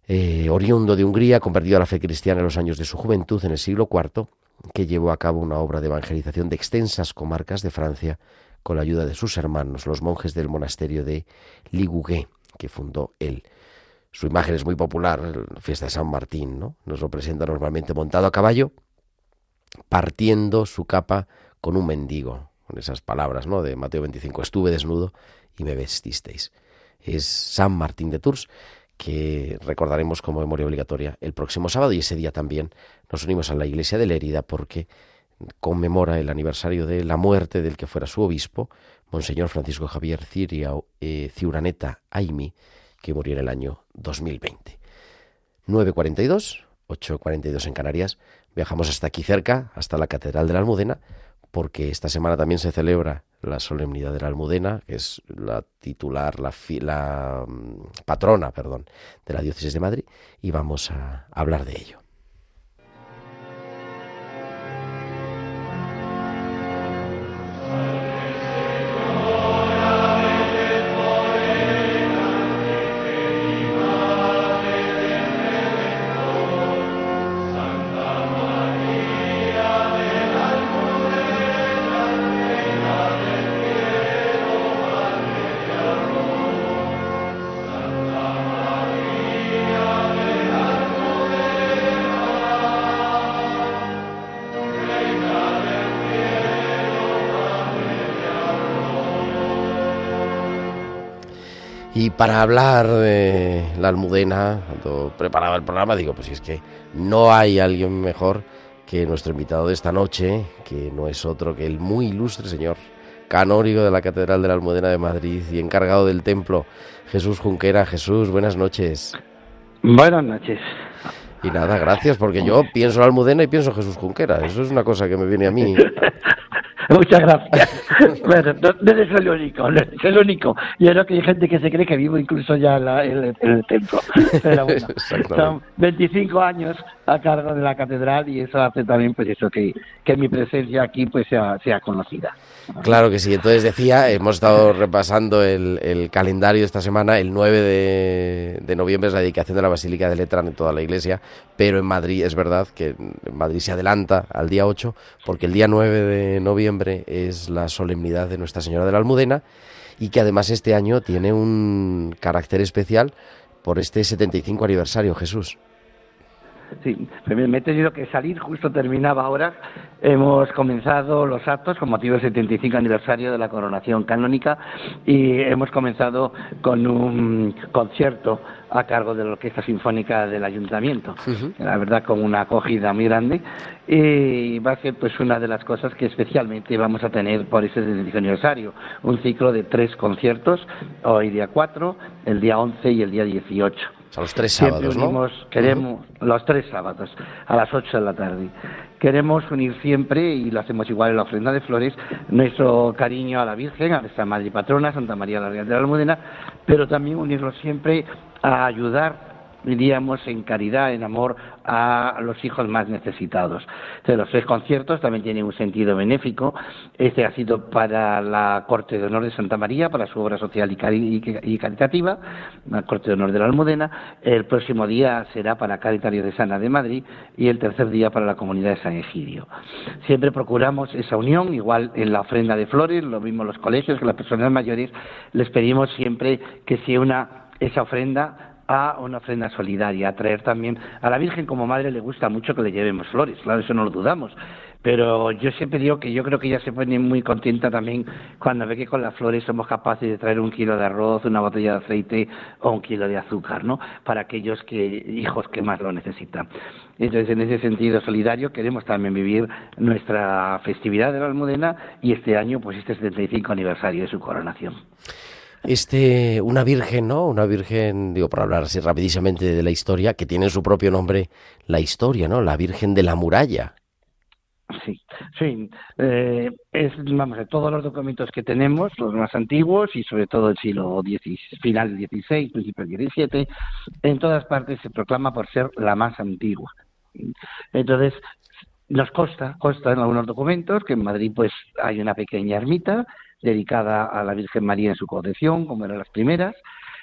eh, oriundo de Hungría, convertido a la fe cristiana en los años de su juventud, en el siglo IV, que llevó a cabo una obra de evangelización de extensas comarcas de Francia con la ayuda de sus hermanos, los monjes del monasterio de Ligouguet, que fundó él. Su imagen es muy popular, la fiesta de San Martín, ¿no? Nos lo presenta normalmente montado a caballo, partiendo su capa con un mendigo, con esas palabras, ¿no? De Mateo 25, estuve desnudo y me vestisteis. Es San Martín de Tours, que recordaremos como memoria obligatoria el próximo sábado y ese día también nos unimos a la iglesia de Lérida porque conmemora el aniversario de la muerte del que fuera su obispo, Monseñor Francisco Javier Ciria, eh, Ciuraneta Aimi, que murió en el año 2020. 9.42, 8.42 en Canarias. Viajamos hasta aquí cerca, hasta la Catedral de la Almudena, porque esta semana también se celebra la solemnidad de la Almudena, que es la titular, la, la mm, patrona, perdón, de la diócesis de Madrid, y vamos a hablar de ello. Y para hablar de la almudena, cuando preparaba el programa, digo, pues si es que no hay alguien mejor que nuestro invitado de esta noche, que no es otro que el muy ilustre señor canónigo de la Catedral de la Almudena de Madrid y encargado del templo, Jesús Junquera. Jesús, buenas noches.
Buenas noches.
Y nada, gracias, porque yo pienso en la Almudena y pienso en Jesús Junquera. Eso es una cosa que me viene a mí.
Muchas gracias. bueno, no, eres el único, no eres el único. Yo creo que hay gente que se cree que vivo incluso ya en, el templo. Pero bueno, son 25 años a cargo de la catedral y eso hace también pues eso que, que mi presencia aquí pues sea, sea conocida.
Claro que sí. Entonces decía, hemos estado repasando el, el calendario de esta semana. El 9 de, noviembre es la dedicación de la Basílica de Letrán en toda la iglesia, pero en Madrid es verdad que en Madrid se adelanta al día 8 porque el día 9 de noviembre es la solemnidad de Nuestra Señora de la Almudena y que además este año tiene un carácter especial por este 75 aniversario, Jesús.
Sí, me he tenido que salir, justo terminaba ahora. Hemos comenzado los actos con motivo del 75 aniversario de la coronación canónica y hemos comenzado con un concierto a cargo de la Orquesta Sinfónica del Ayuntamiento, la verdad con una acogida muy grande. Y va a ser pues una de las cosas que especialmente vamos a tener por ese 75 aniversario, un ciclo de tres conciertos, hoy día 4, el día 11 y el día 18
a los tres sábados,
unimos, Queremos, los tres sábados, a las ocho de la tarde. Queremos unir siempre, y lo hacemos igual en la ofrenda de flores, nuestro cariño a la Virgen, a nuestra Madre Patrona, Santa María la Real de la Almudena, pero también unirlo siempre a ayudar diríamos, en caridad, en amor a los hijos más necesitados. Entonces, los tres conciertos también tienen un sentido benéfico. Este ha sido para la Corte de Honor de Santa María, para su obra social y, caritativa, la Corte de Honor de la Almudena. El próximo día será para Caritario de Sana de Madrid y el tercer día para la comunidad de San Egidio. Siempre procuramos esa unión, igual en la ofrenda de flores, lo mismo los colegios, que las personas mayores, les pedimos siempre que se una esa ofrenda a una ofrenda solidaria, a traer también a la Virgen como madre le gusta mucho que le llevemos flores, claro, eso no lo dudamos. Pero yo siempre digo que yo creo que ella se pone muy contenta también cuando ve que con las flores somos capaces de traer un kilo de arroz, una botella de aceite o un kilo de azúcar, ¿no? Para aquellos que, hijos que más lo necesitan. Entonces, en ese sentido solidario, queremos también vivir nuestra festividad de la Almudena y este año, pues este 75 aniversario de su coronación
este, una virgen, ¿no? Una virgen, digo, para hablar así rapidísamente de la historia, que tiene su propio nombre la historia, ¿no? La Virgen de la Muralla.
Sí, sí. Eh, es, vamos, de todos los documentos que tenemos, los más antiguos y sobre todo el siglo XVI, final del XVI, principio del XVII, en todas partes se proclama por ser la más antigua. Entonces, nos consta, consta en algunos documentos que en Madrid pues hay una pequeña ermita dedicada a la Virgen María en su concepción, como eran las primeras,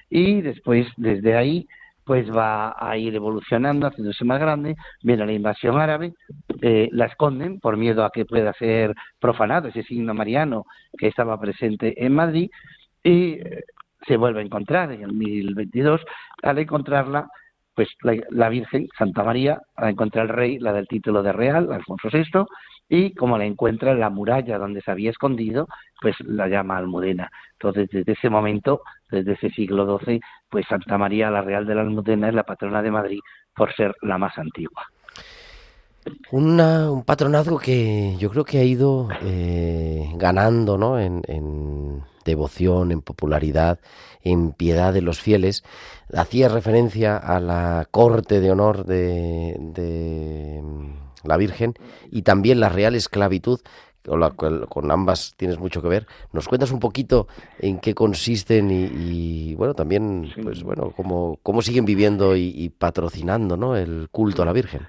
y después desde ahí pues va a ir evolucionando, haciéndose más grande, viene la invasión árabe, eh, la esconden por miedo a que pueda ser profanado ese signo mariano que estaba presente en Madrid, y eh, se vuelve a encontrar en el 1022, al encontrarla pues la, Virgen, Santa María, la encuentra el rey, la del título de real, Alfonso VI, y como la encuentra en la muralla donde se había escondido, pues la llama Almudena. Entonces, desde ese momento, desde ese siglo XII, pues Santa María la Real de la Almudena es la patrona de Madrid por ser la más antigua.
un patronazgo que yo creo que ha ido eh, ganando ¿no? en, devoción, en popularidad, en piedad de los fieles. Hacía referencia a la corte de honor de la Virgen, y también la real esclavitud, con, la, con ambas tienes mucho que ver. ¿Nos cuentas un poquito en qué consisten y, bueno, también, pues bueno, cómo, cómo siguen viviendo y, patrocinando ¿no? el culto a la Virgen?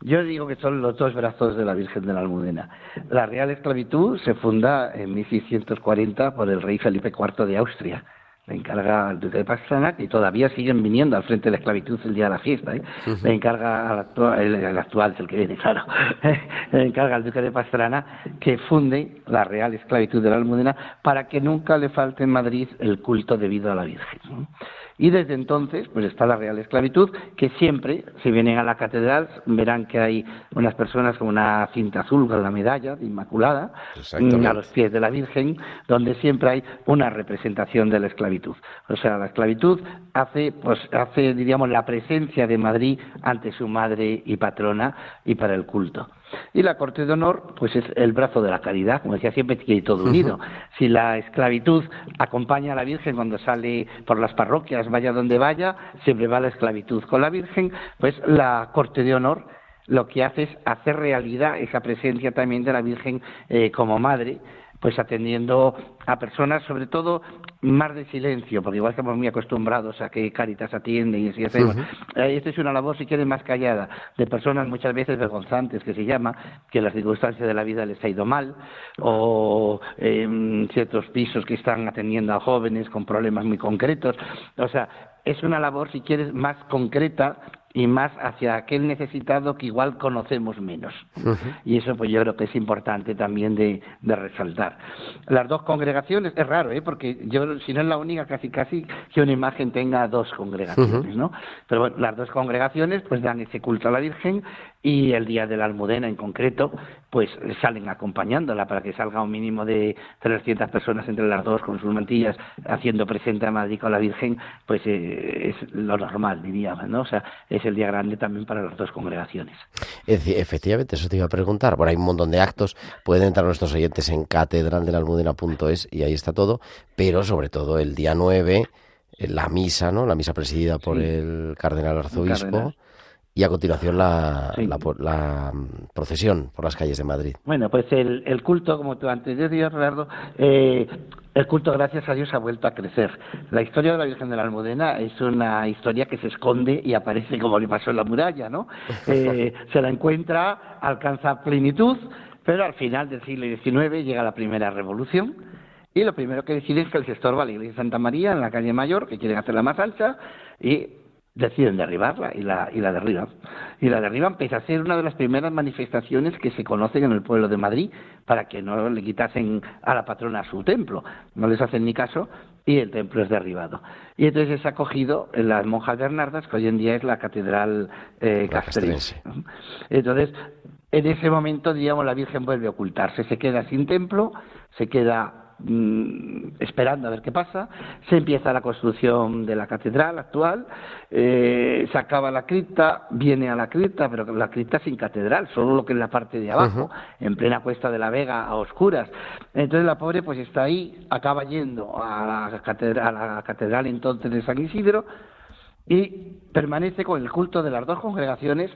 Yo digo que son los dos brazos de la Virgen de la Almudena. La Real Esclavitud se funda en 1640 por el rey Felipe IV de Austria le encarga al duque de Pastrana, que todavía siguen viniendo al frente de la esclavitud el día de la fiesta, ¿eh? le encarga al actual, el, actual es el que viene, claro, le encarga al duque de Pastrana que funde la real esclavitud de la Almudena para que nunca le falte en Madrid el culto debido a la Virgen. Y desde entonces, pues está la Real Esclavitud, que siempre, si vienen a la catedral, verán que hay unas personas con una cinta azul con la medalla de Inmaculada mm, a los pies de la Virgen, donde siempre hay una representación de la esclavitud. O sea, la esclavitud hace, pues, hace, diríamos, la presencia de Madrid ante su madre y patrona y para el culto. Y la corte de honor, pues es el brazo de la caridad, como decía siempre, que todo unido. Si la esclavitud acompaña a la Virgen cuando sale por las parroquias, vaya donde vaya, siempre va la esclavitud con la Virgen, pues la corte de honor lo que hace es hacer realidad esa presencia también de la Virgen eh, como madre pues atendiendo a personas, sobre todo más de silencio, porque igual estamos muy acostumbrados a que Caritas atiende y así hacemos. Eh, esta es una labor, si quieren, más callada, de personas muchas veces vergonzantes, que se llama, que las circunstancias de la vida les ha ido mal, o eh, ciertos pisos que están atendiendo a jóvenes con problemas muy concretos. O sea, es una labor, si quieres, más concreta y más hacia aquel necesitado que igual conocemos menos. Y eso pues yo creo que es importante también de, de, resaltar. Las dos congregaciones, es raro, ¿eh? porque yo, si no es la única, casi casi que una imagen tenga dos congregaciones, ¿no? Pero bueno, las dos congregaciones pues dan ese culto a la Virgen y el día de la Almudena en concreto, pues salen acompañándola para que salga un mínimo de 300 personas entre las dos con sus mantillas haciendo presente a Madrid con la Virgen, pues eh, es lo normal, diríamos, ¿no? O sea, es el día grande también para las dos congregaciones.
Efectivamente, eso te iba a preguntar. Bueno, hay un montón de actos, pueden entrar nuestros oyentes en catedraldelalmudena.es y ahí está todo, pero sobre todo el día 9, eh, la misa, ¿no? La misa presidida por el cardenal arzobispo y a continuación la, la, mm, procesión por las calles de Madrid.
Bueno, pues el, el culto, como tú antes decías, Gerardo, eh, el culto, gracias a Dios, ha vuelto a crecer. La historia de la Virgen de la Almudena es una historia que se esconde y aparece como le pasó en la muralla, ¿no? Eh, se la encuentra, alcanza plenitud, pero al final del siglo XIX llega la primera revolución. Y lo primero que decide es que se estorba la iglesia de Santa María en la calle Mayor, que quieren hacerla más ancha, y deciden derribarla y la, y la derriban. Y la derriban pese a ser una de las primeras manifestaciones que se conocen en el pueblo de Madrid para que no le quitasen a la patrona su templo. No les hacen ni caso y el templo es derribado. Y entonces es acogido en las monjas bernardas, que hoy en día es la catedral eh, castrense. Entonces, en ese momento, digamos, la Virgen vuelve a ocultarse, se queda sin templo, se queda esperando a ver qué pasa. Se empieza la construcción de la catedral actual, eh, se acaba la cripta, viene a la cripta, pero la cripta sin catedral, solo lo que es la parte de abajo, en plena cuesta de la Vega, a oscuras. Entonces la pobre pues está ahí, acaba yendo a la catedral, a la catedral entonces de San Isidro y permanece con el culto de las dos congregaciones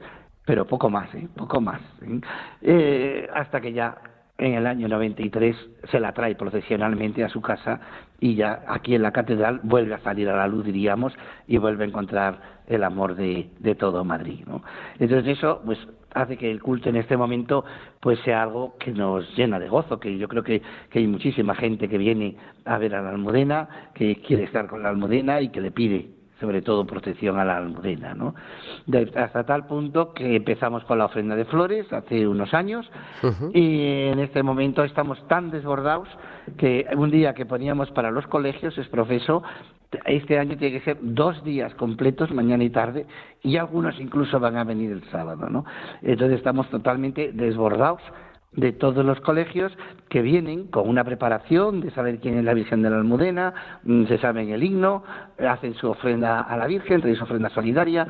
pero poco más, ¿eh? poco más, ¿eh? eh hasta que ya en el año 93 se la trae procesionalmente a su casa y ya aquí en la catedral vuelve a salir a la luz, diríamos, y vuelve a encontrar el amor de, de todo Madrid. ¿no? Entonces eso pues hace que el culto en este momento pues sea algo que nos llena de gozo, que yo creo que, que hay muchísima gente que viene a ver a la almudena, que quiere estar con la almudena y que le pide sobre todo protección a la almudena, ¿no? hasta tal punto que empezamos con la ofrenda de flores hace unos años y en este momento estamos tan desbordados que un día que poníamos para los colegios es profeso este año tiene que ser dos días completos, mañana y tarde, y algunos incluso van a venir el sábado, ¿no? Entonces estamos totalmente desbordados de todos los colegios que vienen con una preparación de saber quién es la Virgen de la Almudena, mm, se saben el himno, hacen su ofrenda a la Virgen, traen su ofrenda solidaria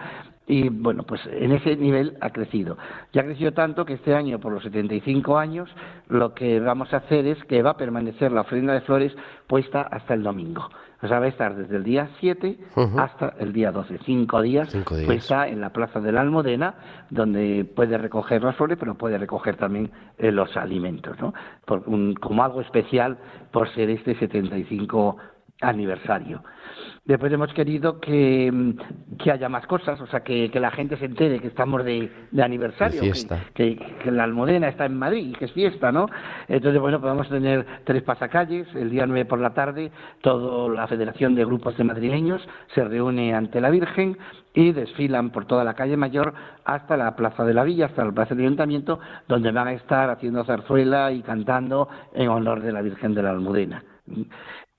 y bueno, pues en ese nivel ha crecido. Ya ha crecido tanto que este año, por los 75 años, lo que vamos a hacer es que va a permanecer la ofrenda de flores puesta hasta el domingo. O sea, va a estar desde el día 7 hasta el día 12, cinco días, cinco días. puesta en la Plaza de la Almudena, donde puede recoger las flores, pero puede recoger también eh, los alimentos, ¿no? como algo especial por ser este 75 aniversario. Después hemos querido que, que haya más cosas, o sea, que, que, la gente se entere que estamos de, de aniversario, que, que, la Almudena está en Madrid que es fiesta, ¿no? Entonces, bueno, podemos tener tres pasacalles, el día 9 por la tarde, toda la Federación de Grupos de Madrileños se reúne ante la Virgen y desfilan por toda la calle Mayor hasta la Plaza de la Villa, hasta la Plaza del Ayuntamiento, donde van a estar haciendo zarzuela y cantando en honor de la Virgen de la Almudena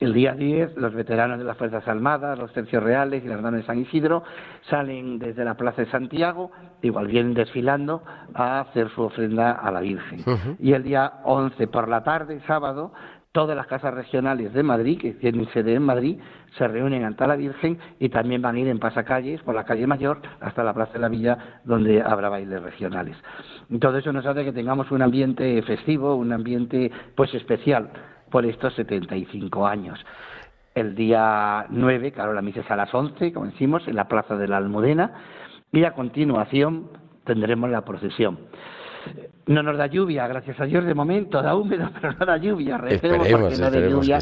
El día 10, los veteranos de las Fuerzas Armadas, los tercios reales y las damas de San Isidro salen desde la Plaza de Santiago, igual vienen desfilando a hacer su ofrenda a la Virgen. Y el día 11 por la tarde, sábado, todas las casas regionales de Madrid, que tienen sede en Madrid, se reúnen ante la Virgen y también van a ir en pasacalles por la calle Mayor hasta la Plaza de la Villa, donde habrá bailes regionales. Todo eso nos hace que tengamos un ambiente festivo, un ambiente pues especial por estos 75 años. El día 9, claro, la misa es a las 11, como decimos, en la Plaza de la Almudena, y a continuación tendremos la procesión. No nos da lluvia, gracias a Dios, de momento, da húmedo, pero no da lluvia.
esperemos, no lluvia,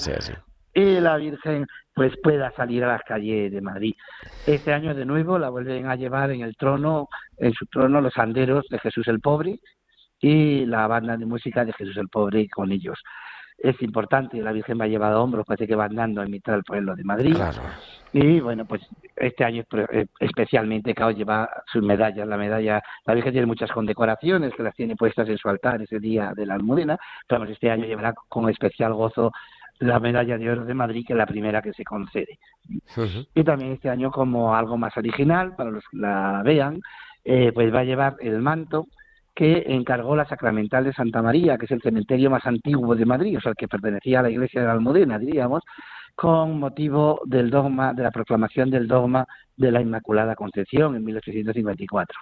Y la Virgen pues pueda salir a las calles de Madrid. Este año de nuevo la vuelven a llevar en el trono, en su trono, los anderos de Jesús el Pobre y la banda de música de Jesús el Pobre con ellos es importante, la Virgen va llevada a hombros, parece que va andando en mitad del pueblo de Madrid. Y bueno, pues este año eh, especialmente, claro, lleva sus medallas, la medalla, la Virgen tiene muchas condecoraciones que las tiene puestas en su altar ese día de la almudena, pero este año llevará con especial gozo la medalla de oro de Madrid, que es la primera que se concede. Y también este año, como algo más original, para los que la vean, eh, pues va a llevar el manto que encargó la Sacramental de Santa María, que es el cementerio más antiguo de Madrid, o sea, el que pertenecía a la iglesia de la Almudena, diríamos, con motivo del dogma, de la proclamación del dogma de la Inmaculada Concepción en 1854.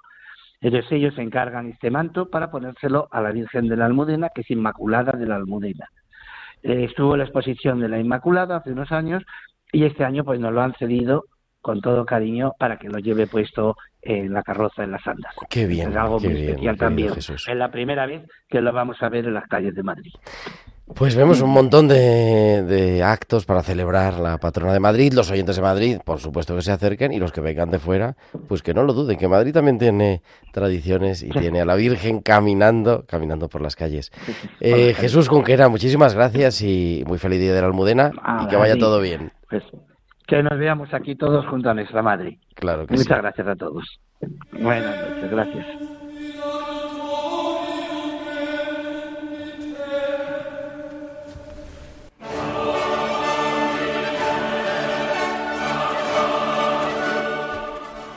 Entonces ellos se encargan este manto para ponérselo a la Virgen de la Almudena, que es Inmaculada de la Almudena. Eh, estuvo la exposición de la Inmaculada hace unos años y este año pues nos lo han cedido con todo cariño para que lo lleve puesto en la carroza en las andas.
Qué bien.
Es algo muy especial también. es la primera vez que lo vamos a ver en las calles de Madrid.
Pues vemos un montón de, actos para celebrar la patrona de Madrid. Los oyentes de Madrid, por supuesto que se acerquen, y los que vengan de fuera, pues que no lo duden, que Madrid también tiene tradiciones y tiene a la Virgen caminando, caminando por las calles. Eh, Jesús Junquera, muchísimas gracias y muy feliz día de la Almudena y que vaya todo bien.
Que nos veamos aquí todos junto a nuestra madre.
Claro que
Muchas gracias a todos. Buenas noches, gracias.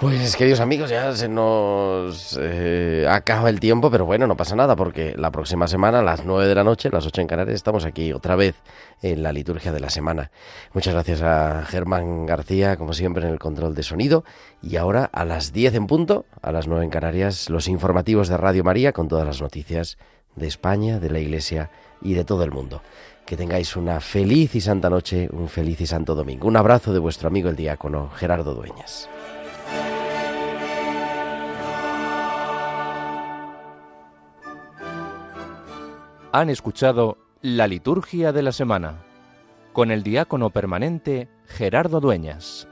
Pues queridos amigos, ya se nos eh, acaba el tiempo, pero bueno, no pasa nada porque la próxima semana a las 9 de la noche, las 8 en Canarias, estamos aquí otra vez en la liturgia de la semana. Muchas gracias a Germán García, como siempre, en el control de sonido. Y ahora a las 10 en punto, a las 9 en Canarias, los informativos de Radio María con todas las noticias de España, de la Iglesia y de todo el mundo. Que tengáis una feliz y santa noche, un feliz y santo domingo. Un abrazo de vuestro amigo el diácono Gerardo Dueñas.
Han escuchado la liturgia de la semana con el diácono permanente Gerardo Dueñas.